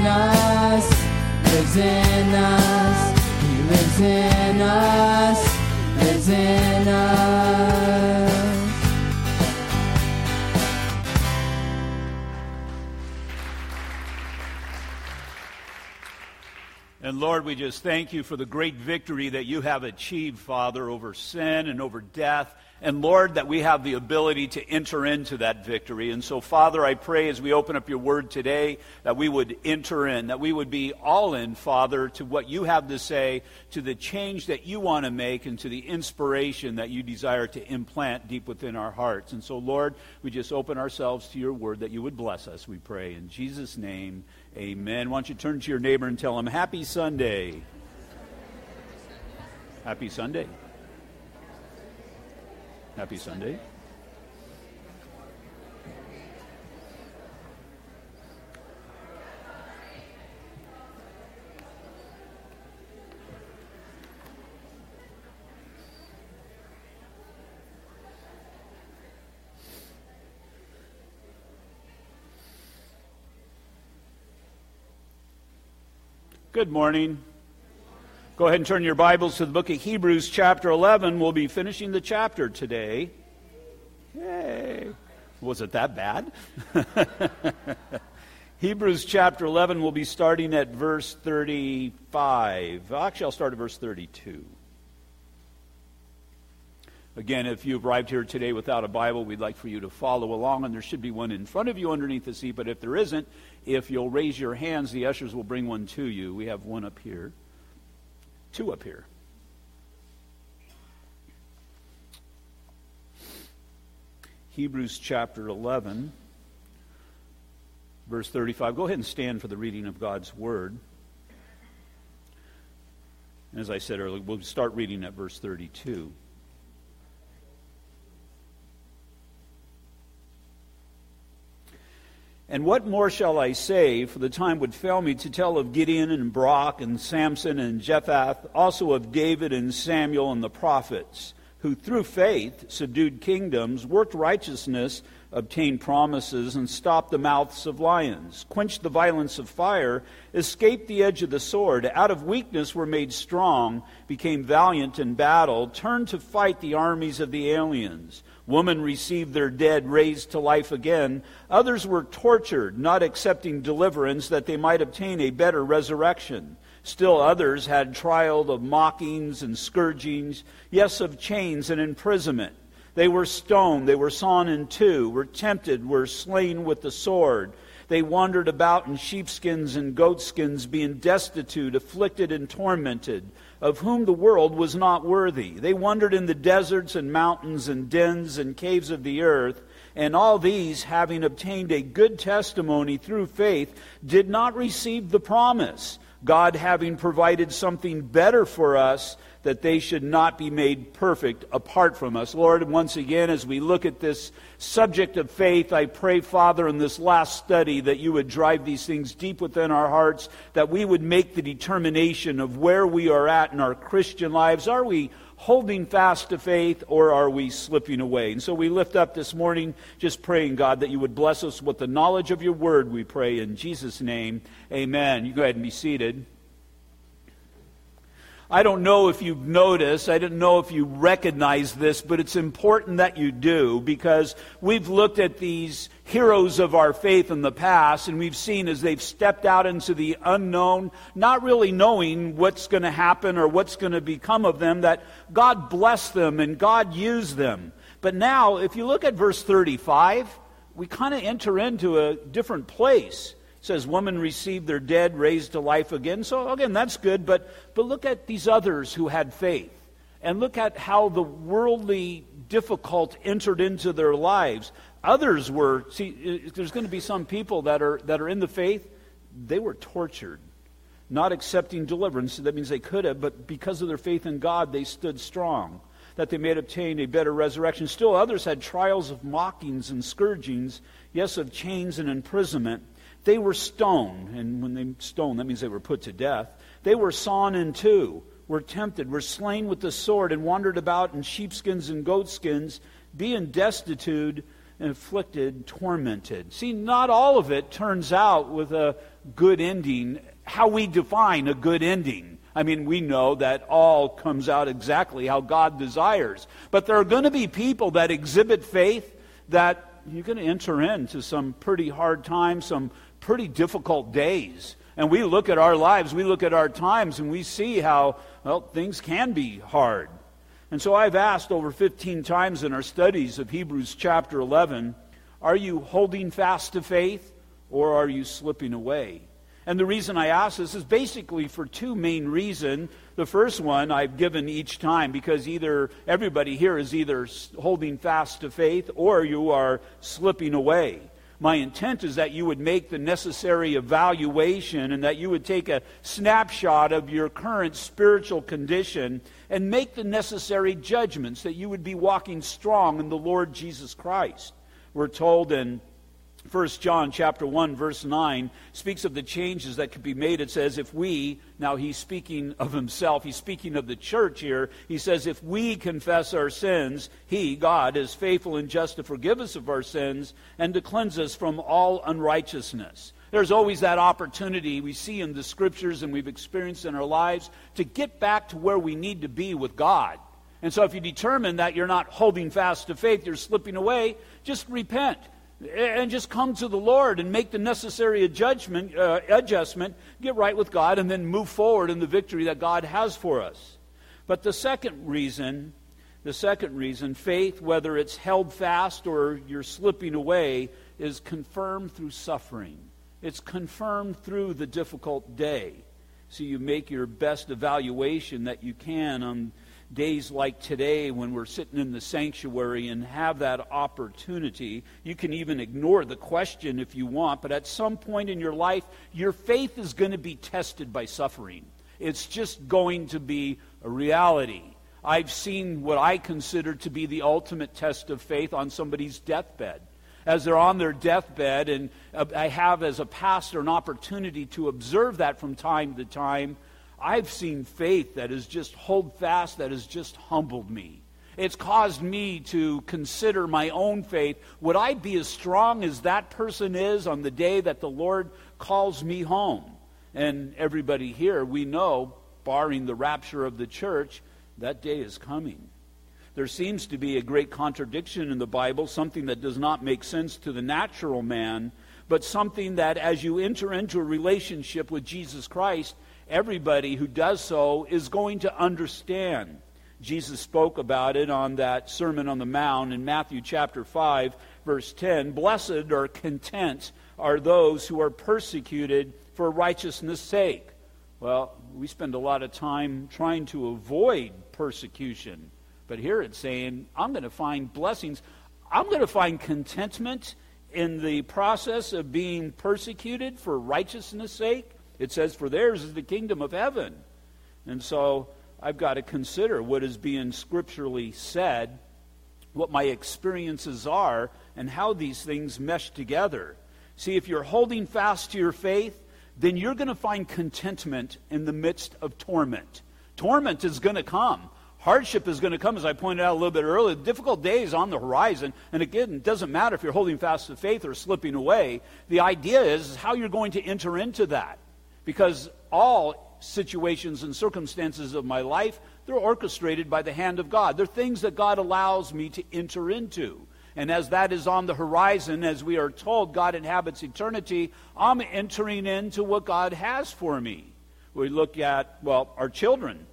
in us, lives in us, He lives in us, Lord, we just thank you for the great victory that you have achieved, Father, over sin and over death. And Lord, that we have the ability to enter into that victory. And so, Father, I pray as we open up your word today that we would enter in, that we would be all in, Father, to what you have to say, to the change that you want to make, and to the inspiration that you desire to implant deep within our hearts. And so, Lord, we just open ourselves to your word that you would bless us, we pray. In Jesus' name, Amen. Why don't you turn to your neighbor and tell him, Happy Sunday. Happy Sunday. Happy Sunday. Good morning. Go ahead and turn your Bibles to the book of Hebrews, chapter 11. We'll be finishing the chapter today. Yay. Was it that bad? Hebrews chapter 11, we'll be starting at verse 35. Actually, I'll start at verse 32. Again, if you've arrived here today without a Bible, we'd like for you to follow along, and there should be one in front of you underneath the seat. But if there isn't, if you'll raise your hands, the ushers will bring one to you. We have one up here, two up here. Hebrews chapter 11, verse 35. Go ahead and stand for the reading of God's word. As I said earlier, we'll start reading at verse 32. And what more shall I say, for the time would fail me to tell of Gideon and Barak and Samson and Jephthah, also of David and Samuel and the prophets, who through faith subdued kingdoms, worked righteousness, obtained promises, and stopped the mouths of lions, quenched the violence of fire, escaped the edge of the sword, out of weakness were made strong, became valiant in battle, turned to fight the armies of the aliens Women received their dead raised to life again. Others were tortured, not accepting deliverance that they might obtain a better resurrection. Still others had trial of mockings and scourgings, yes, of chains and imprisonment. They were stoned, they were sawn in two, were tempted, were slain with the sword. They wandered about in sheepskins and goatskins, being destitute, afflicted, and tormented of whom the world was not worthy. They wandered in the deserts and mountains and dens and caves of the earth, and all these, having obtained a good testimony through faith, did not receive the promise, God having provided something better for us that they should not be made perfect apart from us. Lord, once again, as we look at this subject of faith, I pray, Father, in this last study that you would drive these things deep within our hearts, that we would make the determination of where we are at in our Christian lives. Are we holding fast to faith or are we slipping away? And so we lift up this morning just praying, God, that you would bless us with the knowledge of your word, we pray in Jesus' name. Amen. You go ahead and be seated. I don't know if you've noticed, I don't know if you recognize this, but it's important that you do because we've looked at these heroes of our faith in the past and we've seen as they've stepped out into the unknown, not really knowing what's going to happen or what's going to become of them, that God blessed them and God used them. But now, if you look at verse 35, we kind of enter into a different place says women received their dead raised to life again. So again, that's good, but but look at these others who had faith. And look at how the worldly difficult entered into their lives. Others were see there's going to be some people that are that are in the faith, they were tortured. Not accepting deliverance, that means they could have, but because of their faith in God, they stood strong that they may obtain a better resurrection. Still, others had trials of mockings and scourgings, yes, of chains and imprisonment. They were stoned, and when they stoned, that means they were put to death. They were sawn in two, were tempted, were slain with the sword, and wandered about in sheepskins and goatskins, being destitute, afflicted, tormented. See, not all of it turns out with a good ending. How we define a good ending. I mean, we know that all comes out exactly how God desires. But there are going to be people that exhibit faith that you're going to enter into some pretty hard times, some pretty difficult days. And we look at our lives, we look at our times, and we see how, well, things can be hard. And so I've asked over 15 times in our studies of Hebrews chapter 11 are you holding fast to faith or are you slipping away? And the reason I ask this is basically for two main reasons. The first one I've given each time because either everybody here is either holding fast to faith or you are slipping away. My intent is that you would make the necessary evaluation and that you would take a snapshot of your current spiritual condition and make the necessary judgments that you would be walking strong in the Lord Jesus Christ. We're told in 1 John chapter 1 verse 9 speaks of the changes that could be made. It says if we, now he's speaking of himself, he's speaking of the church here. He says if we confess our sins, he, God, is faithful and just to forgive us of our sins and to cleanse us from all unrighteousness. There's always that opportunity we see in the scriptures and we've experienced in our lives to get back to where we need to be with God. And so if you determine that you're not holding fast to faith, you're slipping away, just repent and just come to the Lord and make the necessary adjustment, uh, adjustment, get right with God, and then move forward in the victory that God has for us. But the second reason, the second reason, faith, whether it's held fast or you're slipping away, is confirmed through suffering. It's confirmed through the difficult day. So you make your best evaluation that you can on days like today when we're sitting in the sanctuary and have that opportunity. You can even ignore the question if you want, but at some point in your life, your faith is going to be tested by suffering. It's just going to be a reality. I've seen what I consider to be the ultimate test of faith on somebody's deathbed. As they're on their deathbed, and uh, I have as a pastor an opportunity to observe that from time to time I've seen faith that has just hold fast, that has just humbled me. It's caused me to consider my own faith. Would I be as strong as that person is on the day that the Lord calls me home? And everybody here, we know, barring the rapture of the church, that day is coming. There seems to be a great contradiction in the Bible, something that does not make sense to the natural man, but something that as you enter into a relationship with Jesus Christ, everybody who does so is going to understand. Jesus spoke about it on that Sermon on the Mount in Matthew chapter 5, verse 10. Blessed or content are those who are persecuted for righteousness' sake. Well, we spend a lot of time trying to avoid persecution. But here it's saying, I'm going to find blessings. I'm going to find contentment in the process of being persecuted for righteousness' sake. It says, For theirs is the kingdom of heaven. And so I've got to consider what is being scripturally said, what my experiences are, and how these things mesh together. See, if you're holding fast to your faith, then you're going to find contentment in the midst of torment. Torment is going to come. Hardship is going to come, as I pointed out a little bit earlier. Difficult days on the horizon. And again, it doesn't matter if you're holding fast to faith or slipping away. The idea is how you're going to enter into that because all situations and circumstances of my life, they're orchestrated by the hand of God. They're things that God allows me to enter into. And as that is on the horizon, as we are told God inhabits eternity, I'm entering into what God has for me. We look at, well, our children.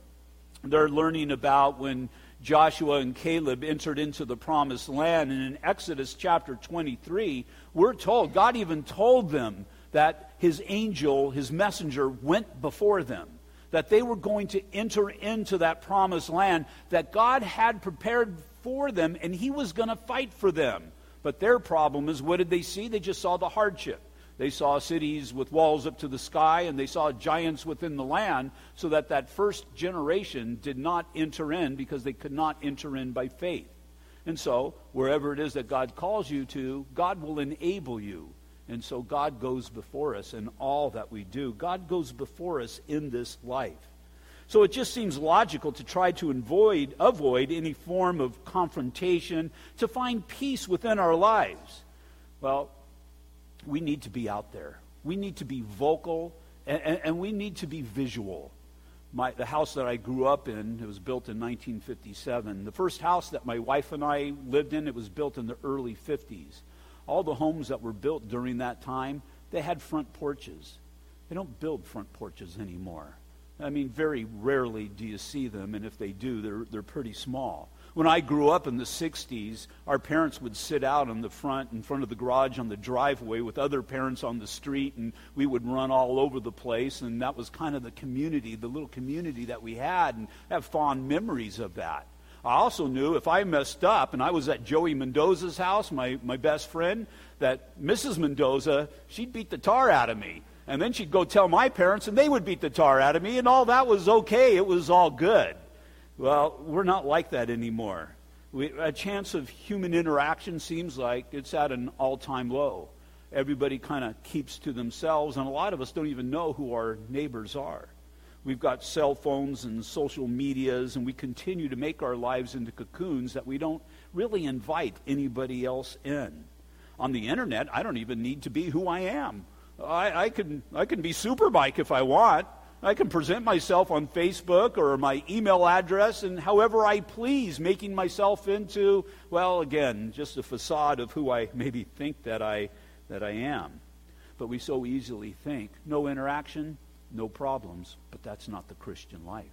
They're learning about when Joshua and Caleb entered into the promised land. And in Exodus chapter 23, we're told, God even told them that his angel, his messenger, went before them. That they were going to enter into that promised land that God had prepared for them, and he was going to fight for them. But their problem is what did they see? They just saw the hardship. They saw cities with walls up to the sky, and they saw giants within the land, so that that first generation did not enter in because they could not enter in by faith. And so, wherever it is that God calls you to, God will enable you and so God goes before us in all that we do. God goes before us in this life. So it just seems logical to try to avoid, avoid any form of confrontation, to find peace within our lives. Well, we need to be out there. We need to be vocal, and, and, and we need to be visual. My, the house that I grew up in, it was built in 1957. The first house that my wife and I lived in, it was built in the early 50s. All the homes that were built during that time, they had front porches. They don't build front porches anymore. I mean, very rarely do you see them, and if they do, they're, they're pretty small. When I grew up in the 60s, our parents would sit out in the front, in front of the garage on the driveway with other parents on the street, and we would run all over the place, and that was kind of the community, the little community that we had, and I have fond memories of that. I also knew if I messed up, and I was at Joey Mendoza's house, my, my best friend, that Mrs. Mendoza, she'd beat the tar out of me. And then she'd go tell my parents, and they would beat the tar out of me, and all that was okay. It was all good. Well, we're not like that anymore. We, a chance of human interaction seems like it's at an all time low. Everybody kind of keeps to themselves, and a lot of us don't even know who our neighbors are. We've got cell phones and social medias, and we continue to make our lives into cocoons that we don't really invite anybody else in. On the internet, I don't even need to be who I am. I, I, can, I can be Superbike if I want. I can present myself on Facebook or my email address and however I please, making myself into, well, again, just a facade of who I maybe think that I, that I am. But we so easily think no interaction, no problems, but that's not the Christian life.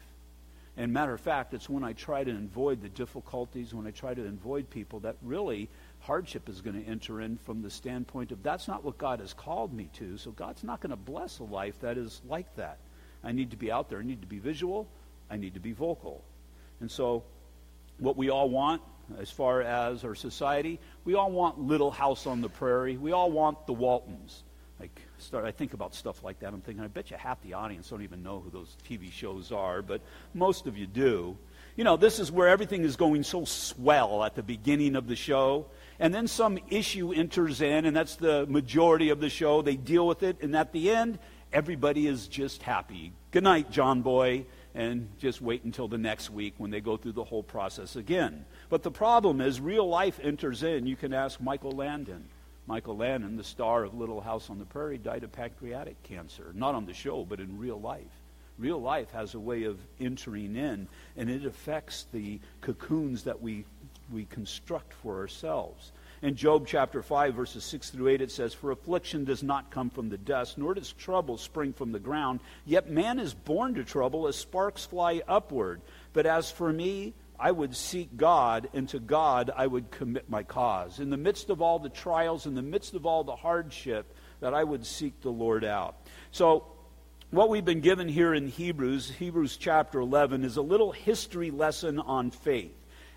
And matter of fact, it's when I try to avoid the difficulties, when I try to avoid people, that really hardship is going to enter in from the standpoint of that's not what God has called me to, so God's not going to bless a life that is like that. I need to be out there. I need to be visual. I need to be vocal. And so, what we all want, as far as our society, we all want Little House on the Prairie. We all want the Waltons. Like, start, I think about stuff like that. I'm thinking, I bet you half the audience don't even know who those TV shows are, but most of you do. You know, this is where everything is going so swell at the beginning of the show. And then some issue enters in, and that's the majority of the show. They deal with it, and at the end, everybody is just happy. Good night, John Boy, and just wait until the next week when they go through the whole process again. But the problem is, real life enters in. You can ask Michael Landon. Michael Landon, the star of Little House on the Prairie, died of pancreatic cancer. Not on the show, but in real life. Real life has a way of entering in, and it affects the cocoons that we, we construct for ourselves. In Job chapter 5, verses 6 through 8, it says, For affliction does not come from the dust, nor does trouble spring from the ground. Yet man is born to trouble as sparks fly upward. But as for me, I would seek God, and to God I would commit my cause. In the midst of all the trials, in the midst of all the hardship, that I would seek the Lord out. So, what we've been given here in Hebrews, Hebrews chapter 11, is a little history lesson on faith.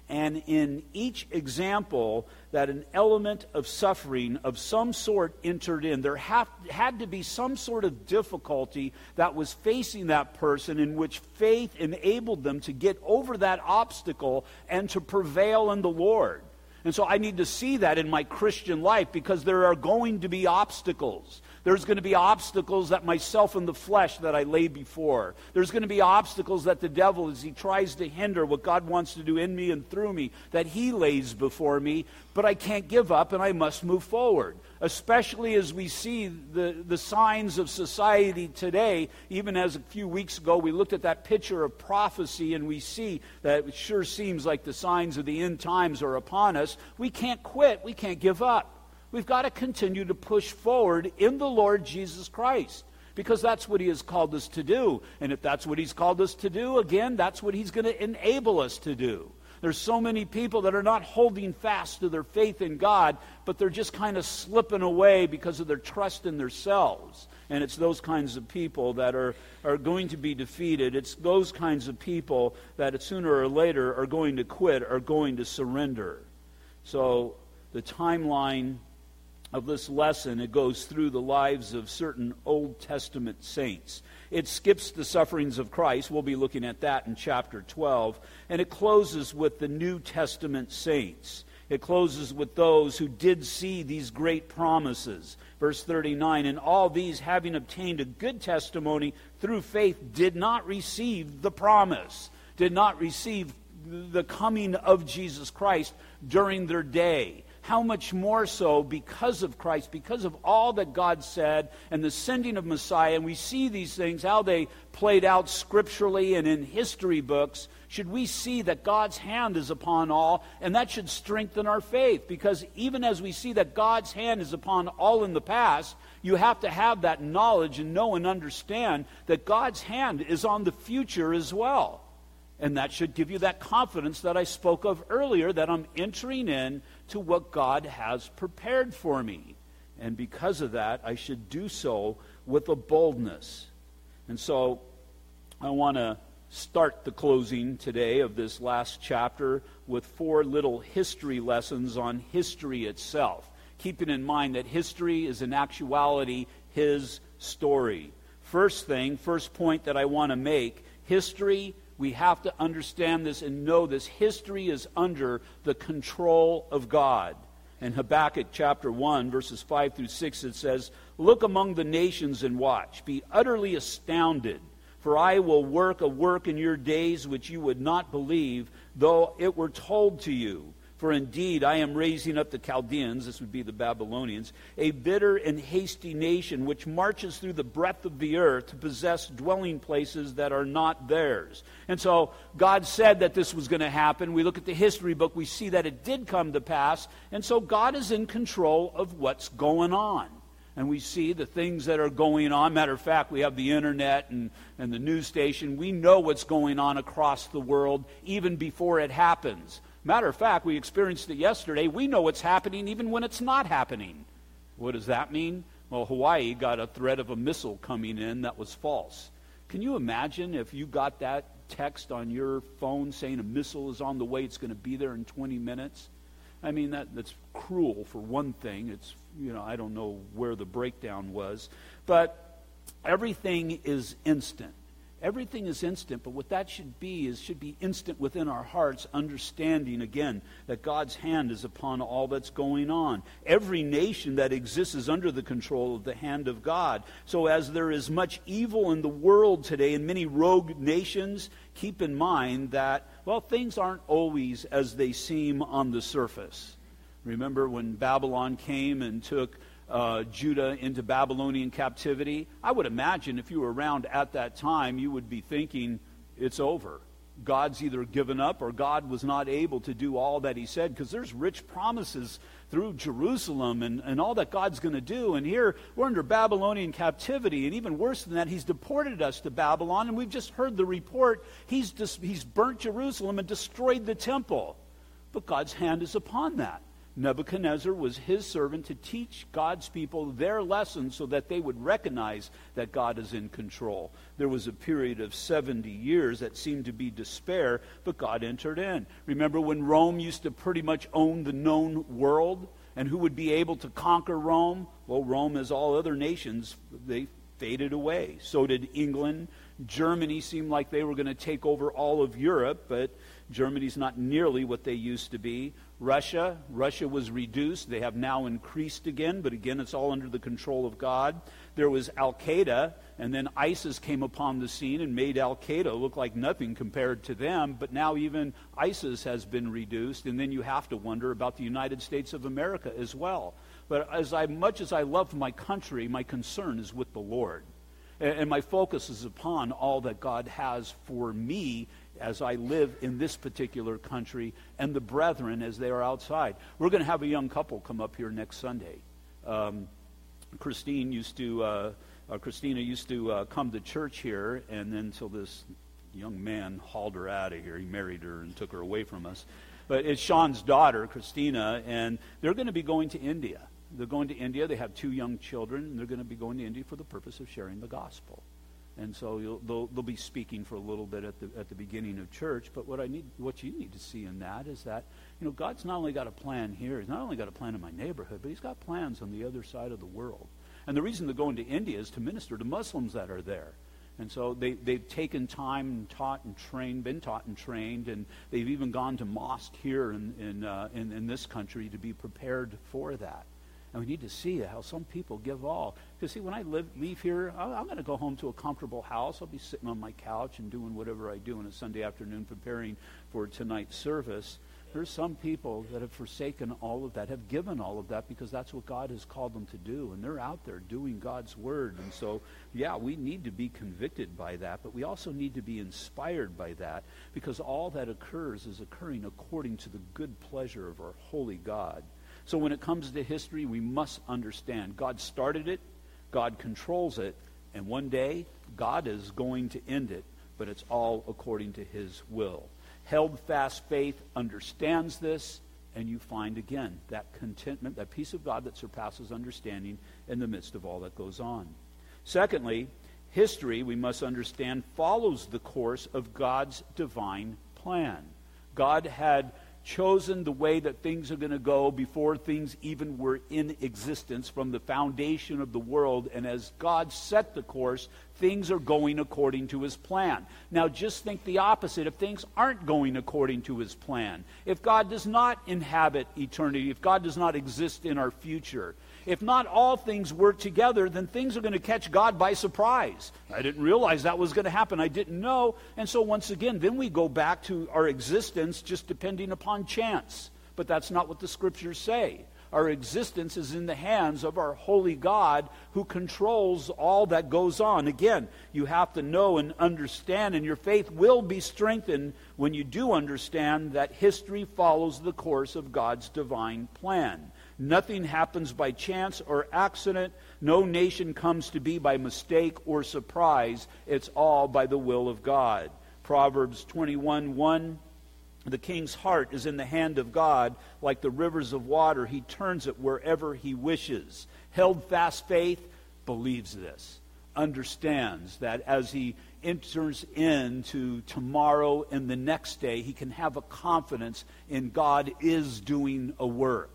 And in each example, that an element of suffering of some sort entered in. There have, had to be some sort of difficulty that was facing that person in which faith enabled them to get over that obstacle and to prevail in the Lord. And so I need to see that in my Christian life because there are going to be obstacles. There's going to be obstacles that myself in the flesh that I lay before. There's going to be obstacles that the devil, as he tries to hinder what God wants to do in me and through me, that he lays before me. But I can't give up and I must move forward. Especially as we see the, the signs of society today, even as a few weeks ago we looked at that picture of prophecy and we see that it sure seems like the signs of the end times are upon us. We can't quit. We can't give up. We've got to continue to push forward in the Lord Jesus Christ because that's what He has called us to do. And if that's what He's called us to do, again, that's what He's going to enable us to do. There's so many people that are not holding fast to their faith in God, but they're just kind of slipping away because of their trust in themselves. And it's those kinds of people that are, are going to be defeated. It's those kinds of people that sooner or later are going to quit, are going to surrender. So the timeline of this lesson, it goes through the lives of certain Old Testament saints. It skips the sufferings of Christ. We'll be looking at that in chapter 12. And it closes with the New Testament saints. It closes with those who did see these great promises. Verse 39 And all these, having obtained a good testimony through faith, did not receive the promise, did not receive the coming of Jesus Christ during their day how much more so because of Christ, because of all that God said and the sending of Messiah, and we see these things, how they played out scripturally and in history books, should we see that God's hand is upon all, and that should strengthen our faith. Because even as we see that God's hand is upon all in the past, you have to have that knowledge and know and understand that God's hand is on the future as well. And that should give you that confidence that I spoke of earlier that I'm entering in to what God has prepared for me. And because of that, I should do so with a boldness. And so I want to start the closing today of this last chapter with four little history lessons on history itself, keeping in mind that history is in actuality his story. First thing, first point that I want to make history we have to understand this and know this. History is under the control of God. In Habakkuk chapter 1, verses 5 through 6, it says, Look among the nations and watch. Be utterly astounded, for I will work a work in your days which you would not believe, though it were told to you. For indeed, I am raising up the Chaldeans, this would be the Babylonians, a bitter and hasty nation which marches through the breadth of the earth to possess dwelling places that are not theirs. And so God said that this was going to happen. We look at the history book, we see that it did come to pass. And so God is in control of what's going on. And we see the things that are going on. Matter of fact, we have the internet and, and the news station. We know what's going on across the world even before it happens. Matter of fact, we experienced it yesterday. We know what's happening even when it's not happening. What does that mean? Well, Hawaii got a threat of a missile coming in that was false. Can you imagine if you got that text on your phone saying a missile is on the way, it's going to be there in 20 minutes? I mean, that, that's cruel for one thing. It's, you know, I don't know where the breakdown was. But everything is instant. Everything is instant, but what that should be is should be instant within our hearts, understanding again that God's hand is upon all that's going on. Every nation that exists is under the control of the hand of God. So as there is much evil in the world today in many rogue nations, keep in mind that well, things aren't always as they seem on the surface. Remember when Babylon came and took uh, Judah into Babylonian captivity, I would imagine if you were around at that time, you would be thinking, it's over. God's either given up or God was not able to do all that he said because there's rich promises through Jerusalem and, and all that God's going to do. And here we're under Babylonian captivity. And even worse than that, he's deported us to Babylon. And we've just heard the report he's, dis- he's burnt Jerusalem and destroyed the temple. But God's hand is upon that. Nebuchadnezzar was his servant to teach God's people their lessons so that they would recognize that God is in control. There was a period of 70 years that seemed to be despair, but God entered in. Remember when Rome used to pretty much own the known world? And who would be able to conquer Rome? Well, Rome, as all other nations, they faded away. So did England. Germany seemed like they were going to take over all of Europe, but Germany's not nearly what they used to be. Russia, Russia was reduced. They have now increased again, but again, it's all under the control of God. There was Al Qaeda, and then ISIS came upon the scene and made Al Qaeda look like nothing compared to them. But now even ISIS has been reduced, and then you have to wonder about the United States of America as well. But as I, much as I love my country, my concern is with the Lord. And my focus is upon all that God has for me as I live in this particular country and the brethren as they are outside. We're going to have a young couple come up here next Sunday. Um, Christine used to, uh, uh, Christina used to uh, come to church here, and then until this young man hauled her out of here. He married her and took her away from us. But it's Sean's daughter, Christina, and they're going to be going to India. They're going to India. They have two young children, and they're going to be going to India for the purpose of sharing the gospel. And so they'll, they'll be speaking for a little bit at the, at the beginning of church. But what, I need, what you need to see in that is that, you know, God's not only got a plan here, He's not only got a plan in my neighborhood, but He's got plans on the other side of the world. And the reason they're going to India is to minister to Muslims that are there. And so they, they've taken time and taught and trained, been taught and trained, and they've even gone to mosque here in, in, uh, in, in this country to be prepared for that. And we need to see how some people give all. Because, see, when I live, leave here, I'm going to go home to a comfortable house. I'll be sitting on my couch and doing whatever I do on a Sunday afternoon preparing for tonight's service. There's some people that have forsaken all of that, have given all of that because that's what God has called them to do. And they're out there doing God's word. And so, yeah, we need to be convicted by that, but we also need to be inspired by that because all that occurs is occurring according to the good pleasure of our holy God. So when it comes to history, we must understand God started it, God controls it, and one day God is going to end it, but it's all according to his will held fast faith understands this, and you find again that contentment, that peace of God that surpasses understanding in the midst of all that goes on. Secondly, history, we must understand, follows the course of God's divine plan. God had chosen the way that things are going to go before things even were in existence from the foundation of the world. And as God set the course, things are going according to his plan. Now, just think the opposite. If things aren't going according to his plan, if God does not inhabit eternity, if God does not exist in our future, if not all things work together, then things are going to catch God by surprise. I didn't realize that was going to happen. I didn't know. And so, once again, then we go back to our existence just depending upon chance. But that's not what the scriptures say. Our existence is in the hands of our holy God who controls all that goes on. Again, you have to know and understand, and your faith will be strengthened when you do understand that history follows the course of God's divine plan. Nothing happens by chance or accident. No nation comes to be by mistake or surprise. It's all by the will of God. Proverbs 21 1. The king's heart is in the hand of God, like the rivers of water. He turns it wherever he wishes. Held fast faith believes this, understands that as he enters into tomorrow and the next day, he can have a confidence in God is doing a work.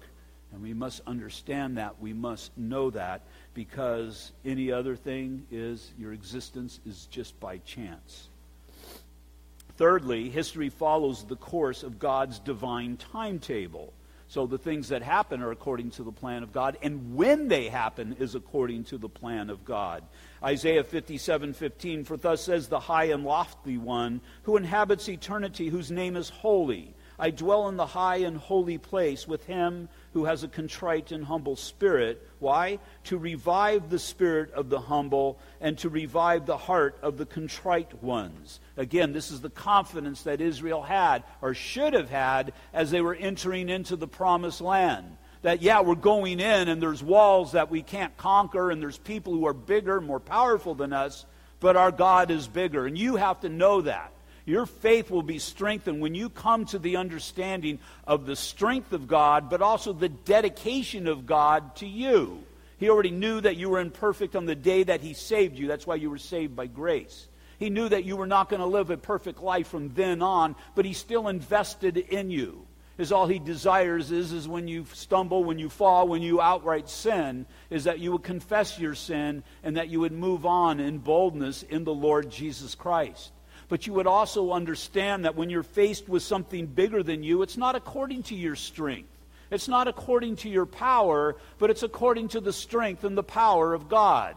And we must understand that. We must know that because any other thing is your existence is just by chance. Thirdly, history follows the course of God's divine timetable. So the things that happen are according to the plan of God, and when they happen is according to the plan of God. Isaiah 57 15, for thus says the high and lofty one, who inhabits eternity, whose name is holy. I dwell in the high and holy place with him who has a contrite and humble spirit. Why? To revive the spirit of the humble and to revive the heart of the contrite ones. Again, this is the confidence that Israel had, or should have had, as they were entering into the promised land. That, yeah, we're going in and there's walls that we can't conquer and there's people who are bigger, more powerful than us, but our God is bigger. And you have to know that. Your faith will be strengthened when you come to the understanding of the strength of God, but also the dedication of God to you. He already knew that you were imperfect on the day that He saved you. That's why you were saved by grace. He knew that you were not going to live a perfect life from then on, but He still invested in you. Is all He desires is, is when you stumble, when you fall, when you outright sin, is that you would confess your sin and that you would move on in boldness in the Lord Jesus Christ but you would also understand that when you're faced with something bigger than you, it's not according to your strength. It's not according to your power, but it's according to the strength and the power of God.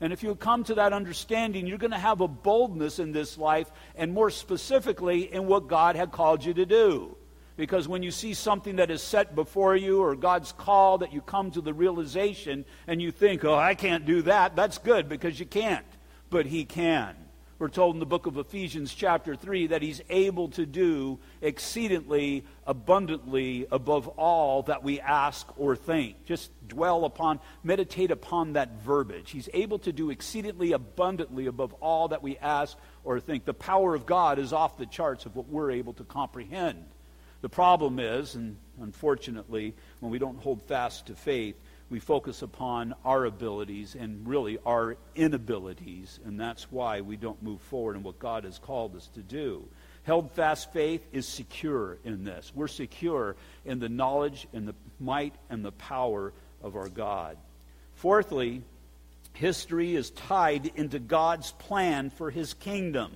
And if you come to that understanding, you're going to have a boldness in this life, and more specifically in what God had called you to do. Because when you see something that is set before you or God's call, that you come to the realization and you think, oh, I can't do that, that's good because you can't. But He can. We're told in the book of Ephesians, chapter 3, that he's able to do exceedingly abundantly above all that we ask or think. Just dwell upon, meditate upon that verbiage. He's able to do exceedingly abundantly above all that we ask or think. The power of God is off the charts of what we're able to comprehend. The problem is, and unfortunately, when we don't hold fast to faith, we focus upon our abilities and really our inabilities, and that's why we don't move forward in what God has called us to do. Held fast faith is secure in this. We're secure in the knowledge and the might and the power of our God. Fourthly, history is tied into God's plan for his kingdom.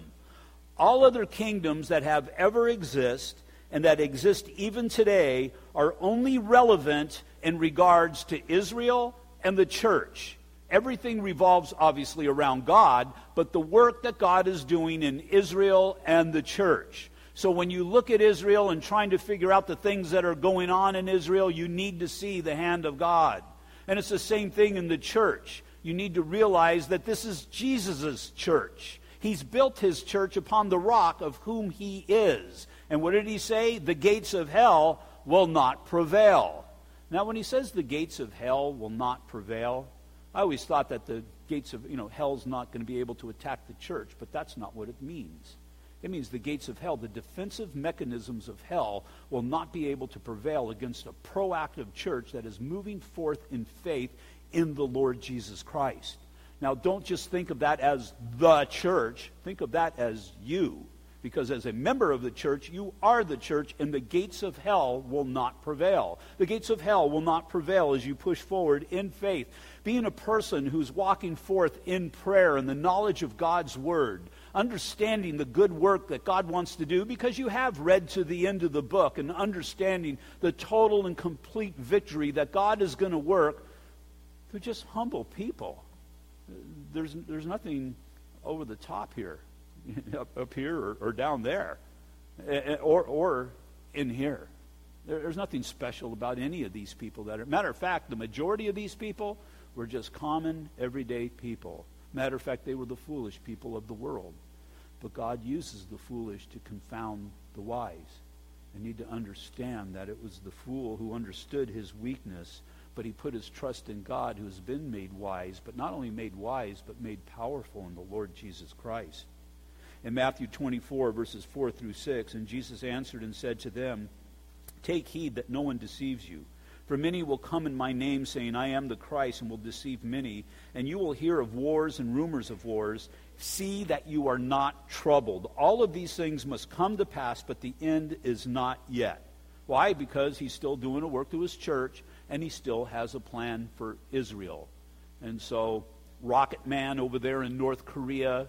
All other kingdoms that have ever existed and that exist even today are only relevant in regards to Israel and the church. Everything revolves obviously around God, but the work that God is doing in Israel and the church. So when you look at Israel and trying to figure out the things that are going on in Israel, you need to see the hand of God. And it's the same thing in the church. You need to realize that this is Jesus' church. He's built his church upon the rock of whom he is. And what did he say? The gates of hell will not prevail. Now, when he says the gates of hell will not prevail, I always thought that the gates of, you know, hell's not going to be able to attack the church, but that's not what it means. It means the gates of hell, the defensive mechanisms of hell, will not be able to prevail against a proactive church that is moving forth in faith in the Lord Jesus Christ. Now, don't just think of that as the church, think of that as you. Because as a member of the church, you are the church, and the gates of hell will not prevail. The gates of hell will not prevail as you push forward in faith. Being a person who's walking forth in prayer and the knowledge of God's word, understanding the good work that God wants to do, because you have read to the end of the book and understanding the total and complete victory that God is going to work through just humble people. There's, there's nothing over the top here. up, up here or, or down there, or, or in here. There's nothing special about any of these people that are. Matter of fact, the majority of these people were just common, everyday people. Matter of fact, they were the foolish people of the world. But God uses the foolish to confound the wise. I need to understand that it was the fool who understood his weakness, but he put his trust in God, who has been made wise, but not only made wise, but made powerful in the Lord Jesus Christ in Matthew 24, verses 4 through 6. And Jesus answered and said to them, Take heed that no one deceives you. For many will come in my name, saying, I am the Christ, and will deceive many. And you will hear of wars and rumors of wars. See that you are not troubled. All of these things must come to pass, but the end is not yet. Why? Because he's still doing a work to his church, and he still has a plan for Israel. And so, Rocket Man over there in North Korea,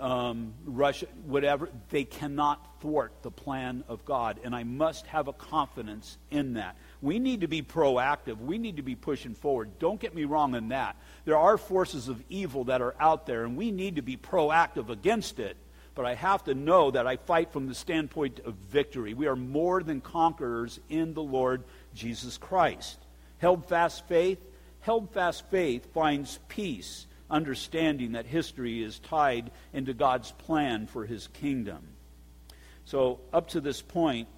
um, Russia, whatever, they cannot thwart the plan of God. And I must have a confidence in that. We need to be proactive. We need to be pushing forward. Don't get me wrong in that. There are forces of evil that are out there, and we need to be proactive against it. But I have to know that I fight from the standpoint of victory. We are more than conquerors in the Lord Jesus Christ. Held fast faith, held fast faith finds peace understanding that history is tied into God's plan for his kingdom. So, up to this point,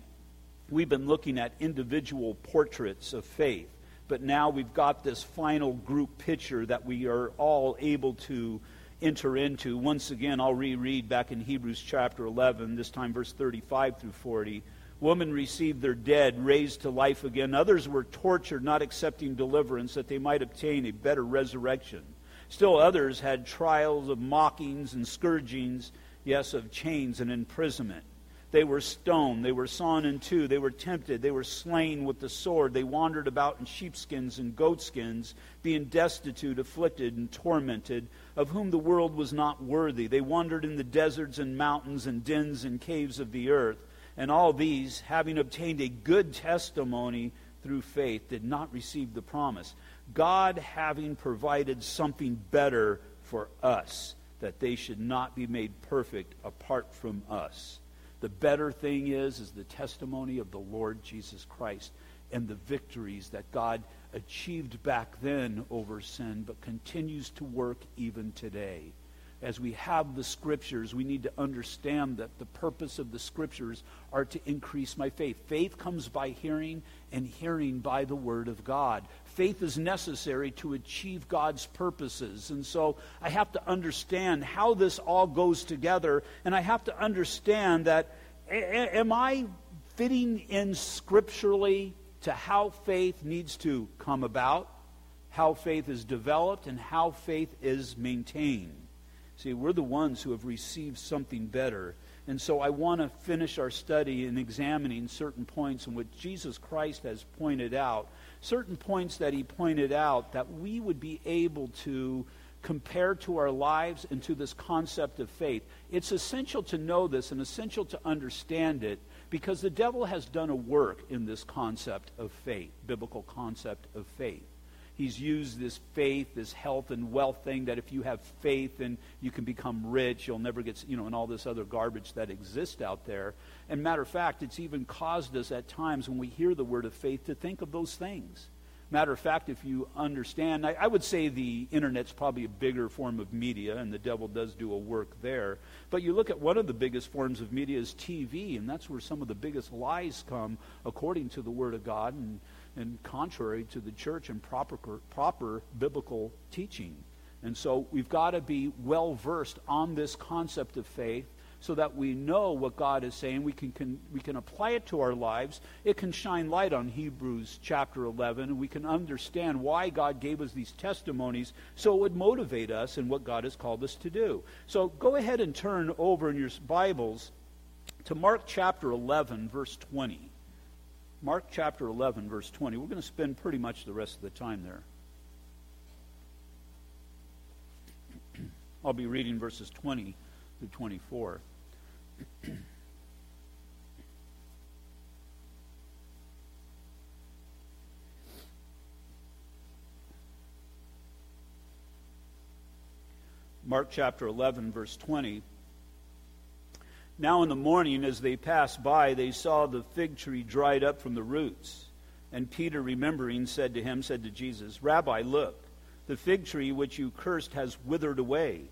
we've been looking at individual portraits of faith, but now we've got this final group picture that we are all able to enter into. Once again, I'll reread back in Hebrews chapter 11, this time verse 35 through 40. Women received their dead raised to life again. Others were tortured, not accepting deliverance, that they might obtain a better resurrection. Still others had trials of mockings and scourgings, yes, of chains and imprisonment. They were stoned, they were sawn in two, they were tempted, they were slain with the sword, they wandered about in sheepskins and goatskins, being destitute, afflicted, and tormented, of whom the world was not worthy. They wandered in the deserts and mountains and dens and caves of the earth. And all these, having obtained a good testimony through faith, did not receive the promise. God having provided something better for us, that they should not be made perfect apart from us. The better thing is, is the testimony of the Lord Jesus Christ and the victories that God achieved back then over sin, but continues to work even today. As we have the scriptures, we need to understand that the purpose of the scriptures are to increase my faith. Faith comes by hearing, and hearing by the word of God faith is necessary to achieve God's purposes. And so I have to understand how this all goes together, and I have to understand that am I fitting in scripturally to how faith needs to come about, how faith is developed, and how faith is maintained? See, we're the ones who have received something better. And so I want to finish our study in examining certain points in which Jesus Christ has pointed out certain points that he pointed out that we would be able to compare to our lives and to this concept of faith. It's essential to know this and essential to understand it because the devil has done a work in this concept of faith, biblical concept of faith. He's used this faith, this health and wealth thing that if you have faith and you can become rich, you'll never get, you know, and all this other garbage that exists out there. And matter of fact, it's even caused us at times when we hear the word of faith to think of those things. Matter of fact, if you understand, I, I, would say the internet's probably a bigger form of media, and the devil does do a work there. But you look at one of the biggest forms of media is TV, and that's where some of the biggest lies come, according to the Word of God and, and contrary to the church and proper, proper biblical teaching. And so we've got to be well versed on this concept of faith so that we know what God is saying. We can, can, we can apply it to our lives. It can shine light on Hebrews chapter 11, and we can understand why God gave us these testimonies so it would motivate us in what God has called us to do. So go ahead and turn over in your Bibles to Mark chapter 11, verse 20. Mark chapter 11, verse 20. We're going to spend pretty much the rest of the time there. I'll be reading verses 20 through 24. Mark chapter 11, verse 20. Now in the morning, as they passed by, they saw the fig tree dried up from the roots. And Peter, remembering, said to him, said to Jesus, Rabbi, look, the fig tree which you cursed has withered away.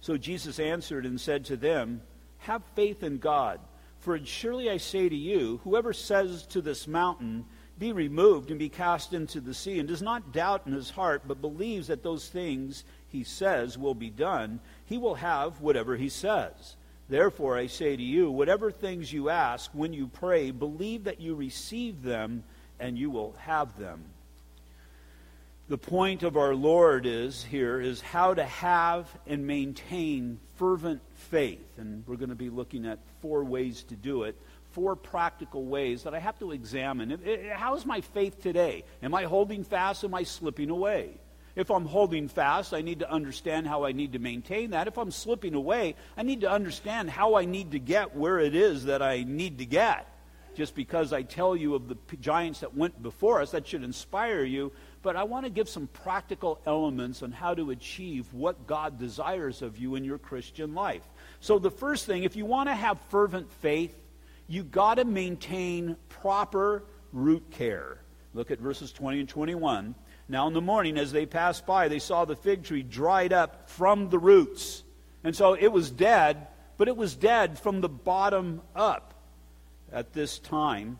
So Jesus answered and said to them, Have faith in God. For surely I say to you, whoever says to this mountain, Be removed and be cast into the sea, and does not doubt in his heart, but believes that those things he says will be done, he will have whatever he says. Therefore I say to you, whatever things you ask when you pray, believe that you receive them, and you will have them the point of our Lord is here is how to have and maintain fervent faith. And we're going to be looking at four ways to do it, four practical ways that I have to examine. How's my faith today? Am I holding fast? Am I slipping away? If I'm holding fast, I need to understand how I need to maintain that. If I'm slipping away, I need to understand how I need to get where it is that I need to get. Just because I tell you of the giants that went before us, that should inspire you but I want to give some practical elements on how to achieve what God desires of you in your Christian life. So, the first thing, if you want to have fervent faith, you got to maintain proper root care. Look at verses 20 and 21. Now, in the morning, as they passed by, they saw the fig tree dried up from the roots. And so it was dead, but it was dead from the bottom up. At this time,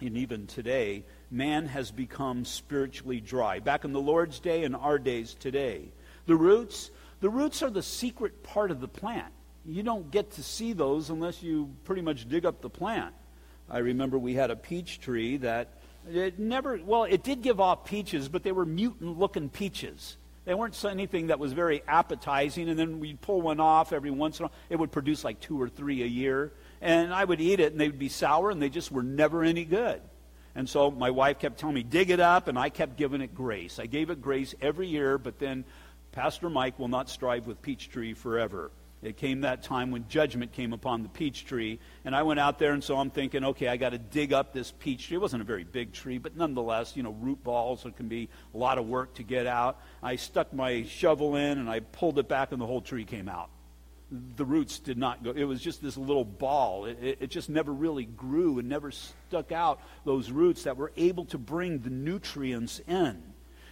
and even today, man has become spiritually dry. Back in the Lord's day and our days today. The roots, the roots are the secret part of the plant. You don't get to see those unless you pretty much dig up the plant. I remember we had a peach tree that it never, well, it did give off peaches, but they were mutant looking peaches. They weren't anything that was very appetizing, and then we'd pull one off every once in a while. It would produce like two or three a year. And I would eat it, and they would be sour, and they just were never any good. And so my wife kept telling me, dig it up, and I kept giving it grace. I gave it grace every year, but then Pastor Mike will not strive with Peachtree forever. It came that time when judgment came upon the peach tree, and I went out there, and so I'm thinking, okay, I got to dig up this peach tree. It wasn't a very big tree, but nonetheless, you know, root balls, it can be a lot of work to get out. I stuck my shovel in, and I pulled it back, and the whole tree came out the roots did not go. It was just this little ball. It, it, it, just never really grew and never stuck out those roots that were able to bring the nutrients in.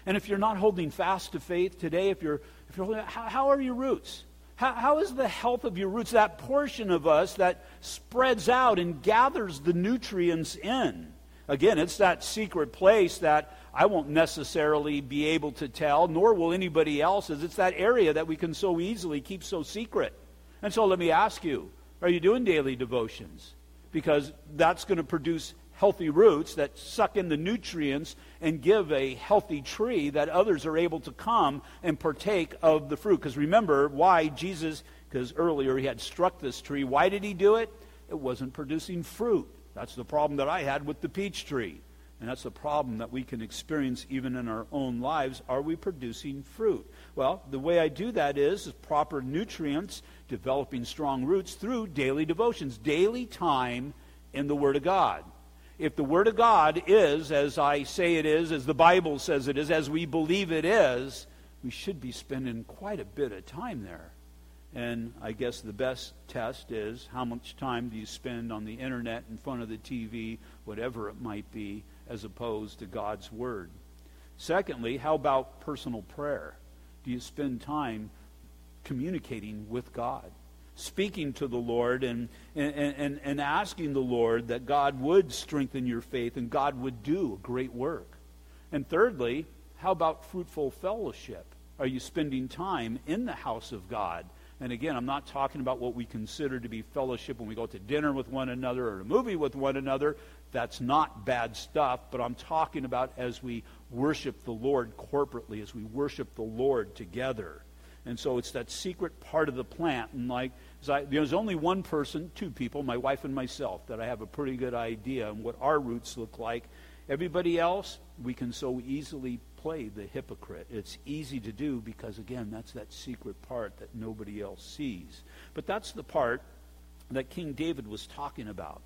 And if you're not holding fast to faith today, if you're, if you're holding, how, how are your roots? How, how is the health of your roots, that portion of us that spreads out and gathers the nutrients in? Again, it's that secret place that I won't necessarily be able to tell, nor will anybody else. It's that area that we can so easily keep so secret. And so let me ask you are you doing daily devotions? Because that's going to produce healthy roots that suck in the nutrients and give a healthy tree that others are able to come and partake of the fruit. Because remember why Jesus, because earlier he had struck this tree. Why did he do it? It wasn't producing fruit. That's the problem that I had with the peach tree. And that's the problem that we can experience even in our own lives. Are we producing fruit? Well, the way I do that is, is proper nutrients, developing strong roots through daily devotions, daily time in the Word of God. If the Word of God is, as I say it is, as the Bible says it is, as we believe it is, we should be spending quite a bit of time there. And I guess the best test is how much time do you spend on the internet, in front of the TV, whatever it might be, as opposed to God's Word. Secondly, how about personal prayer? Do you spend time communicating with God? Speaking to the Lord and, and, and, and asking the Lord that God would strengthen your faith and God would do a great work. And thirdly, how about fruitful fellowship? Are you spending time in the house of God? And again, I'm not talking about what we consider to be fellowship when we go to dinner with one another or a movie with one another. That's not bad stuff, but I'm talking about as we worship the Lord corporately, as we worship the Lord together. And so it's that secret part of the plant. And like, I, there's only one person, two people, my wife and myself, that I have a pretty good idea on what our roots look like. Everybody else, we can so easily play the hypocrite. It's easy to do because, again, that's that secret part that nobody else sees. But that's the part that King David was talking about.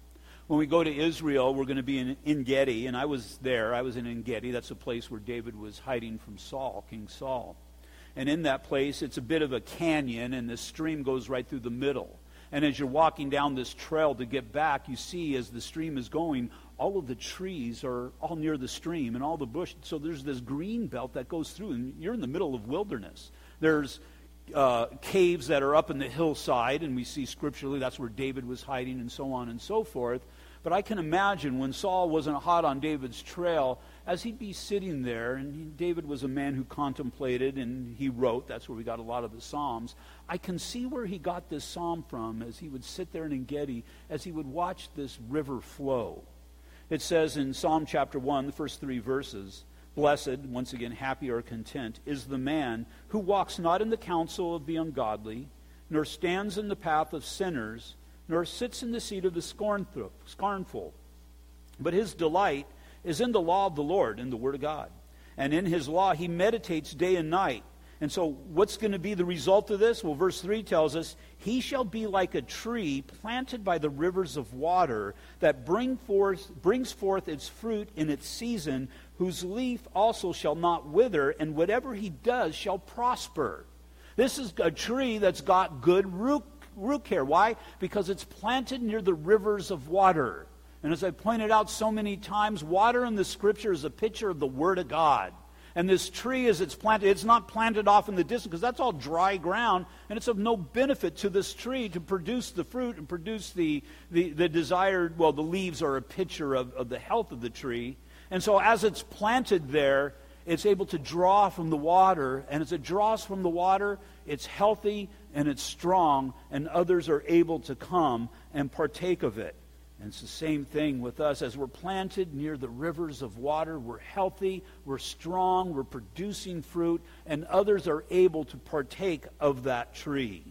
When we go to Israel, we're going to be in En Gedi, and I was there. I was in En Gedi. That's a place where David was hiding from Saul, King Saul. And in that place, it's a bit of a canyon, and the stream goes right through the middle. And as you're walking down this trail to get back, you see as the stream is going, all of the trees are all near the stream and all the bush. So there's this green belt that goes through, and you're in the middle of wilderness. There's uh, caves that are up in the hillside, and we see scripturally that's where David was hiding, and so on and so forth. But I can imagine when Saul wasn't hot on David's trail, as he'd be sitting there, and he, David was a man who contemplated and he wrote, that's where we got a lot of the Psalms. I can see where he got this psalm from as he would sit there in Engedi, as he would watch this river flow. It says in Psalm chapter 1, the first three verses, Blessed, once again, happy or content, is the man who walks not in the counsel of the ungodly, nor stands in the path of sinners, nor sits in the seat of the scornful. But his delight is in the law of the Lord, in the Word of God. And in his law he meditates day and night. And so, what's going to be the result of this? Well, verse 3 tells us, He shall be like a tree planted by the rivers of water that bring forth, brings forth its fruit in its season, whose leaf also shall not wither, and whatever he does shall prosper. This is a tree that's got good root root care. Why? Because it's planted near the rivers of water. And as I pointed out so many times, water in the scripture is a picture of the Word of God. And this tree, as it's planted, it's not planted off in the distance because that's all dry ground, and it's of no benefit to this tree to produce the fruit and produce the, the, the desired, well, the leaves are a picture of, of the health of the tree. And so as it's planted there, it's able to draw from the water, and as it draws from the water, it's healthy and it's strong, and others are able to come and partake of it. And it's the same thing with us. As we're planted near the rivers of water, we're healthy, we're strong, we're producing fruit, and others are able to partake of that tree.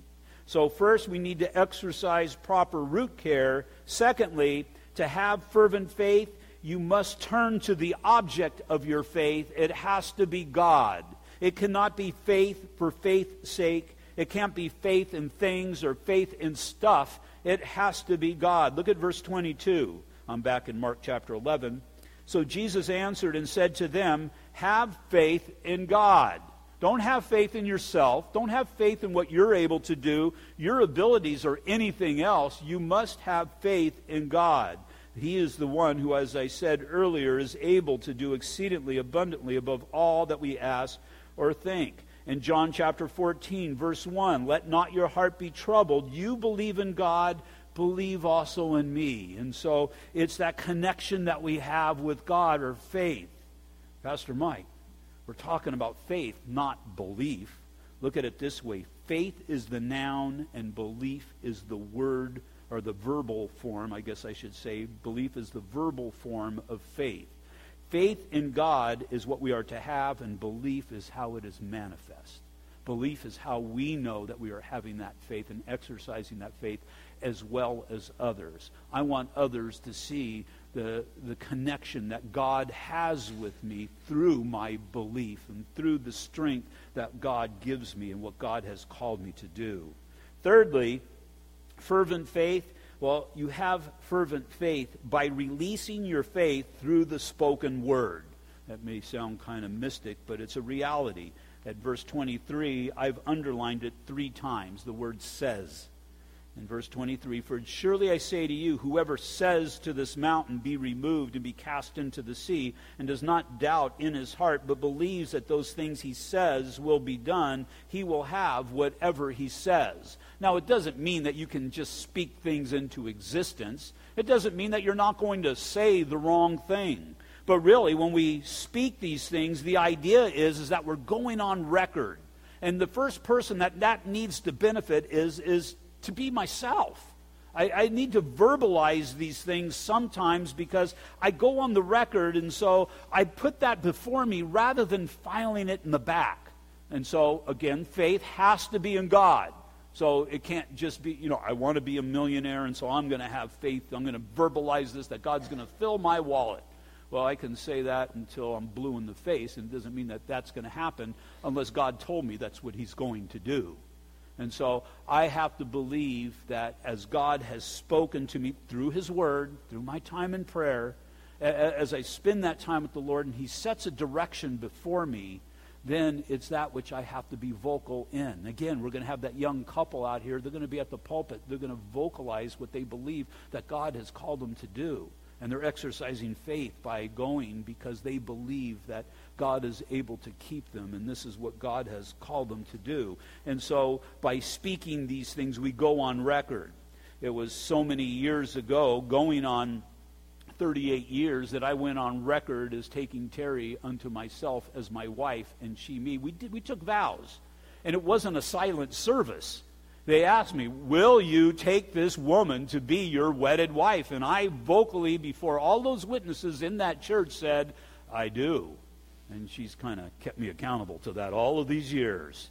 So, first, we need to exercise proper root care. Secondly, to have fervent faith, you must turn to the object of your faith. It has to be God. It cannot be faith for faith's sake. It can't be faith in things or faith in stuff. It has to be God. Look at verse 22. I'm back in Mark chapter 11. So Jesus answered and said to them, Have faith in God. Don't have faith in yourself. Don't have faith in what you're able to do, your abilities, or anything else. You must have faith in God. He is the one who, as I said earlier, is able to do exceedingly abundantly above all that we ask or think. In John chapter 14, verse 1, let not your heart be troubled. You believe in God, believe also in me. And so it's that connection that we have with God or faith. Pastor Mike, we're talking about faith, not belief. Look at it this way faith is the noun, and belief is the word or the verbal form, I guess I should say. Belief is the verbal form of faith. Faith in God is what we are to have, and belief is how it is manifest. Belief is how we know that we are having that faith and exercising that faith as well as others. I want others to see the, the connection that God has with me through my belief and through the strength that God gives me and what God has called me to do. Thirdly, fervent faith. Well, you have fervent faith by releasing your faith through the spoken word. That may sound kind of mystic, but it's a reality. At verse 23, I've underlined it three times. The word says in verse 23 For surely I say to you, whoever says to this mountain, Be removed and be cast into the sea, and does not doubt in his heart, but believes that those things he says will be done, he will have whatever he says. Now, it doesn't mean that you can just speak things into existence, it doesn't mean that you're not going to say the wrong thing. But really, when we speak these things, the idea is, is that we're going on record. And the first person that that needs to benefit is, is to be myself. I, I, need to verbalize these things sometimes because I go on the record, and so I put that before me rather than filing it in the back. And so, again, faith has to be in God. So it can't just be, you know, I want to be a millionaire, and so I'm going to have faith. I'm going to verbalize this that God's going to fill my wallet. Well, I can say that until I'm blue in the face, and it doesn't mean that that's going to happen unless God told me that's what He's going to do. And so I have to believe that as God has spoken to me through His Word, through my time in prayer, as I spend that time with the Lord and He sets a direction before me, then it's that which I have to be vocal in. Again, we're going to have that young couple out here. They're going to be at the pulpit. They're going to vocalize what they believe that God has called them to do. And they're exercising faith by going because they believe that God is able to keep them, and this is what God has called them to do. And so, by speaking these things, we go on record. It was so many years ago, going on 38 years, that I went on record as taking Terry unto myself as my wife, and she me. We, did, we took vows, and it wasn't a silent service. They asked me, Will you take this woman to be your wedded wife? And I vocally, before all those witnesses in that church, said, I do. And she's kind of kept me accountable to that all of these years.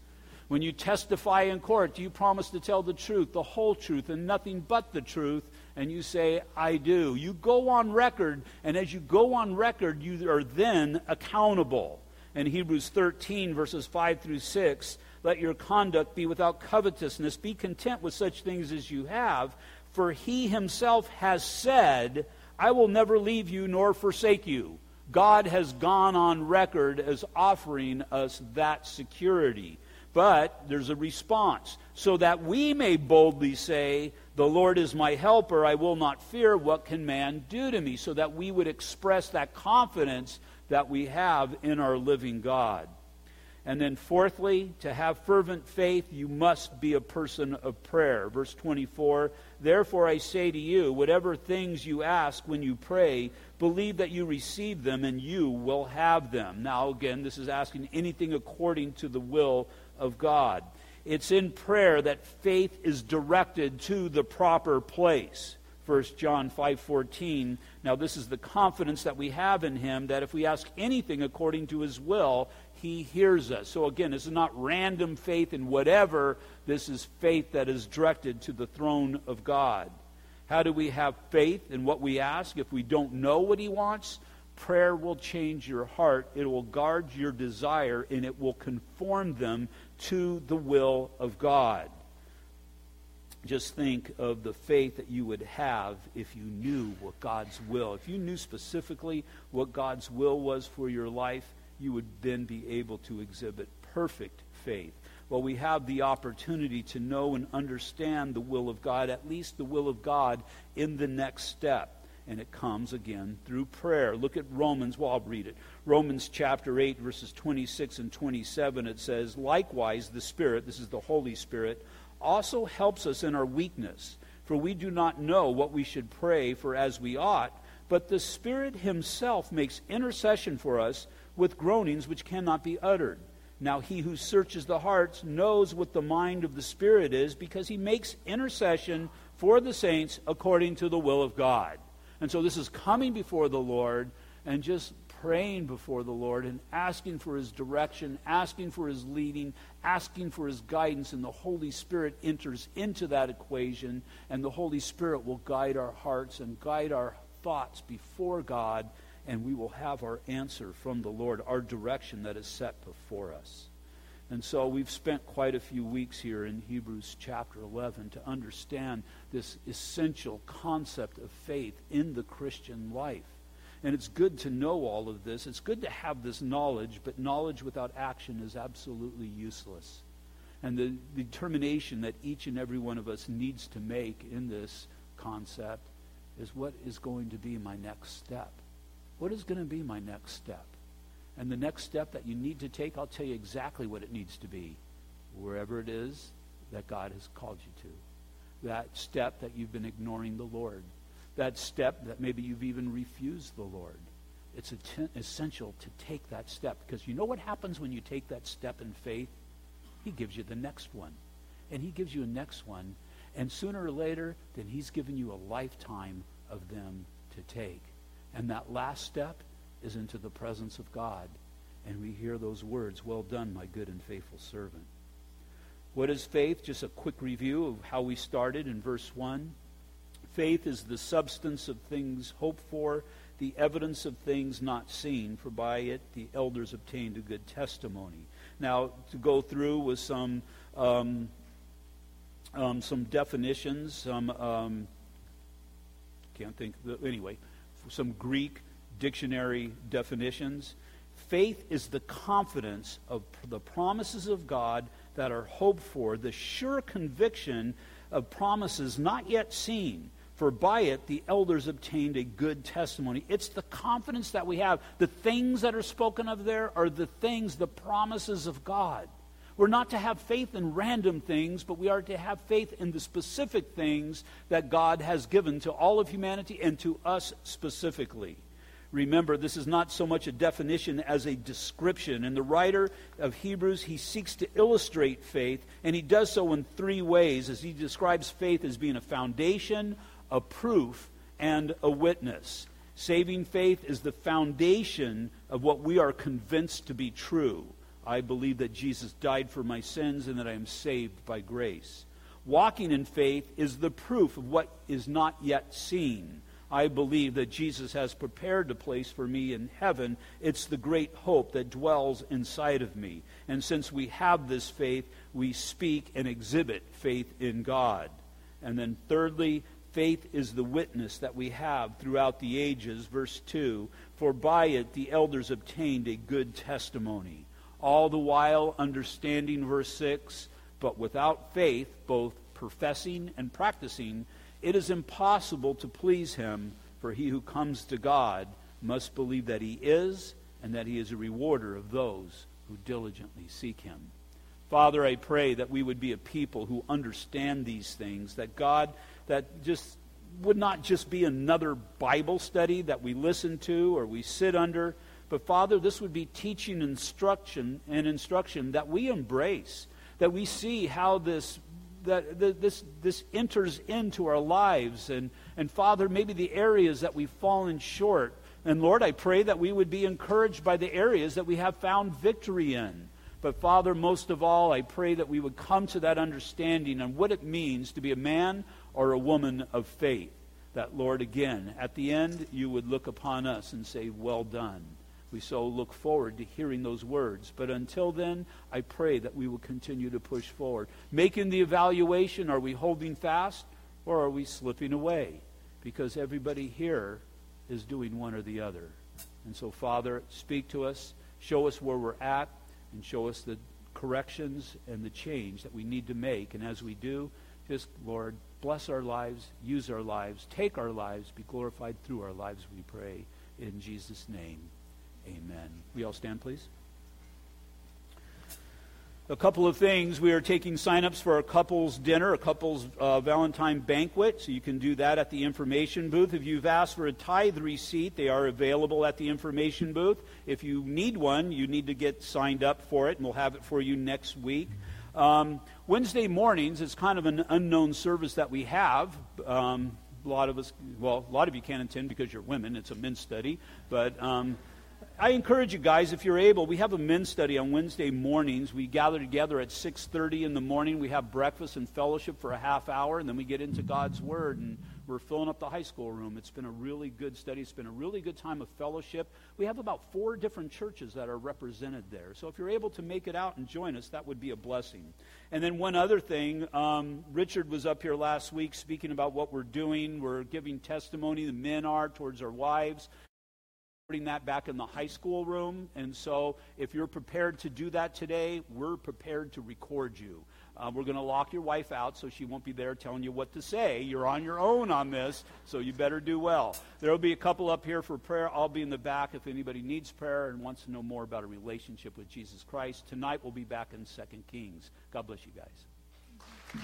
When you testify in court, do you promise to tell the truth, the whole truth, and nothing but the truth? And you say, I do. You go on record, and as you go on record, you are then accountable. In Hebrews 13, verses 5 through 6, let your conduct be without covetousness. Be content with such things as you have, for he himself has said, I will never leave you nor forsake you. God has gone on record as offering us that security. But there's a response, so that we may boldly say, The Lord is my helper, I will not fear, what can man do to me? So that we would express that confidence that we have in our living God. And then, fourthly, to have fervent faith, you must be a person of prayer. Verse 24 Therefore I say to you, whatever things you ask when you pray, believe that you receive them and you will have them. Now, again, this is asking anything according to the will of God. It's in prayer that faith is directed to the proper place. 1 John 5:14. Now this is the confidence that we have in him that if we ask anything according to his will, he hears us. So again, this is not random faith in whatever. This is faith that is directed to the throne of God. How do we have faith in what we ask if we don't know what he wants? Prayer will change your heart. It will guard your desire and it will conform them to the will of God. Just think of the faith that you would have if you knew what God's will. If you knew specifically what God's will was for your life, you would then be able to exhibit perfect faith. Well, we have the opportunity to know and understand the will of God, at least the will of God, in the next step. And it comes again through prayer. Look at Romans. Well, I'll read it. Romans chapter 8, verses 26 and 27. It says, Likewise, the Spirit, this is the Holy Spirit, also helps us in our weakness. For we do not know what we should pray for as we ought, but the Spirit Himself makes intercession for us with groanings which cannot be uttered. Now, he who searches the hearts knows what the mind of the Spirit is because he makes intercession for the saints according to the will of God. And so, this is coming before the Lord and just praying before the Lord and asking for his direction, asking for his leading, asking for his guidance, and the Holy Spirit enters into that equation, and the Holy Spirit will guide our hearts and guide our thoughts before God, and we will have our answer from the Lord, our direction that is set before us. And so we've spent quite a few weeks here in Hebrews chapter 11 to understand this essential concept of faith in the Christian life. And it's good to know all of this. It's good to have this knowledge, but knowledge without action is absolutely useless. And the determination that each and every one of us needs to make in this concept is what is going to be my next step? What is going to be my next step? And the next step that you need to take, I'll tell you exactly what it needs to be, wherever it is that God has called you to. That step that you've been ignoring the Lord that step that maybe you've even refused the Lord. It's essential to take that step because you know what happens when you take that step in faith? He gives you the next one. And he gives you a next one. And sooner or later, then he's given you a lifetime of them to take. And that last step is into the presence of God. And we hear those words, Well done, my good and faithful servant. What is faith? Just a quick review of how we started in verse 1. Faith is the substance of things hoped for, the evidence of things not seen, for by it the elders obtained a good testimony. Now, to go through with some um, um, some definitions, some um, can't think anyway, some Greek dictionary definitions. Faith is the confidence of the promises of God that are hoped for, the sure conviction of promises not yet seen for by it the elders obtained a good testimony. It's the confidence that we have. The things that are spoken of there are the things, the promises of God. We're not to have faith in random things, but we are to have faith in the specific things that God has given to all of humanity and to us specifically. Remember, this is not so much a definition as a description. And the writer of Hebrews, he seeks to illustrate faith, and he does so in three ways as he describes faith as being a foundation, a proof, and a witness. Saving faith is the foundation of what we are convinced to be true. I believe that Jesus died for my sins and that I am saved by grace. Walking in faith is the proof of what is not yet seen. I believe that Jesus has prepared a place for me in heaven. It's the great hope that dwells inside of me. And since we have this faith, we speak and exhibit faith in God. And then, thirdly, Faith is the witness that we have throughout the ages. Verse 2 For by it the elders obtained a good testimony. All the while understanding verse 6 But without faith, both professing and practicing, it is impossible to please him, for he who comes to God must believe that he is, and that he is a rewarder of those who diligently seek him. Father, I pray that we would be a people who understand these things, that God that just would not just be another Bible study that we listen to or we sit under, but Father, this would be teaching instruction and instruction that we embrace, that we see how this that this this enters into our lives and and Father, maybe the areas that we've fallen short. And Lord, I pray that we would be encouraged by the areas that we have found victory in. But Father, most of all, I pray that we would come to that understanding on what it means to be a man or a woman of faith. That, Lord, again, at the end, you would look upon us and say, Well done. We so look forward to hearing those words. But until then, I pray that we will continue to push forward. Making the evaluation are we holding fast or are we slipping away? Because everybody here is doing one or the other. And so, Father, speak to us, show us where we're at, and show us the corrections and the change that we need to make. And as we do, just, Lord, bless our lives, use our lives, take our lives, be glorified through our lives, we pray. In Jesus' name, amen. We all stand, please. A couple of things. We are taking sign-ups for a couple's dinner, a couple's uh, Valentine banquet, so you can do that at the information booth. If you've asked for a tithe receipt, they are available at the information booth. If you need one, you need to get signed up for it, and we'll have it for you next week. Um, Wednesday mornings is kind of an unknown service that we have. Um, a lot of us, well, a lot of you can't attend because you're women. It's a men's study. But um, I encourage you guys, if you're able, we have a men's study on Wednesday mornings. We gather together at 6.30 in the morning. We have breakfast and fellowship for a half hour, and then we get into God's Word, and we're filling up the high school room. It's been a really good study. It's been a really good time of fellowship. We have about four different churches that are represented there. So if you're able to make it out and join us, that would be a blessing. And then one other thing, um, Richard was up here last week speaking about what we're doing. We're giving testimony, the men are, towards our wives putting that back in the high school room. And so, if you're prepared to do that today, we're prepared to record you. Uh, we're going to lock your wife out so she won't be there telling you what to say. You're on your own on this, so you better do well. There will be a couple up here for prayer. I'll be in the back if anybody needs prayer and wants to know more about a relationship with Jesus Christ. Tonight we'll be back in Second Kings. God bless you guys.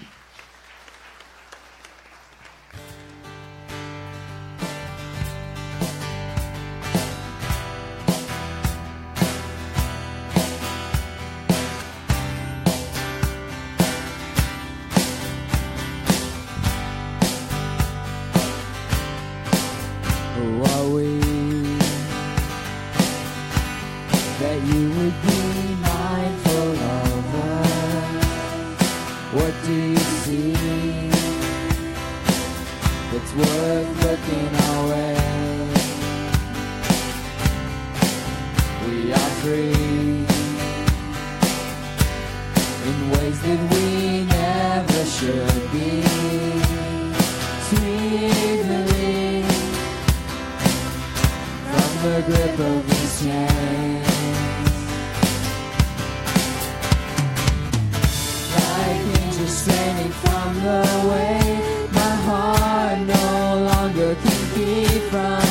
The grip of these chains. Like angels straining from the weight, my heart no longer can keep from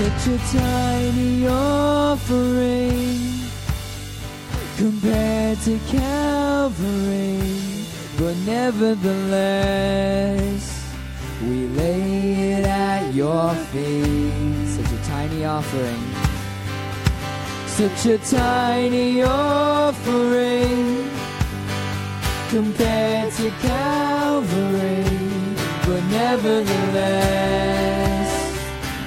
Such a tiny offering compared to Calvary, but nevertheless, we lay it at your feet. Such a tiny offering. Such a tiny offering compared to Calvary, but nevertheless,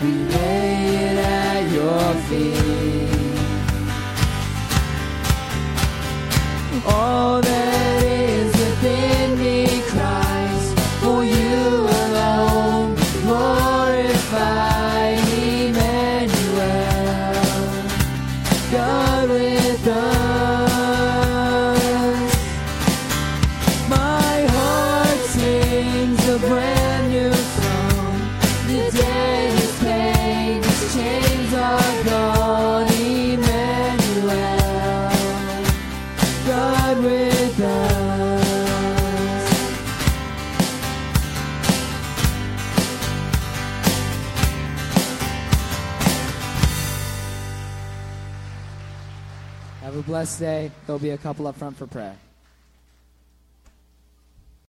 we lay it at your feet. All that blessed day. There'll be a couple up front for prayer.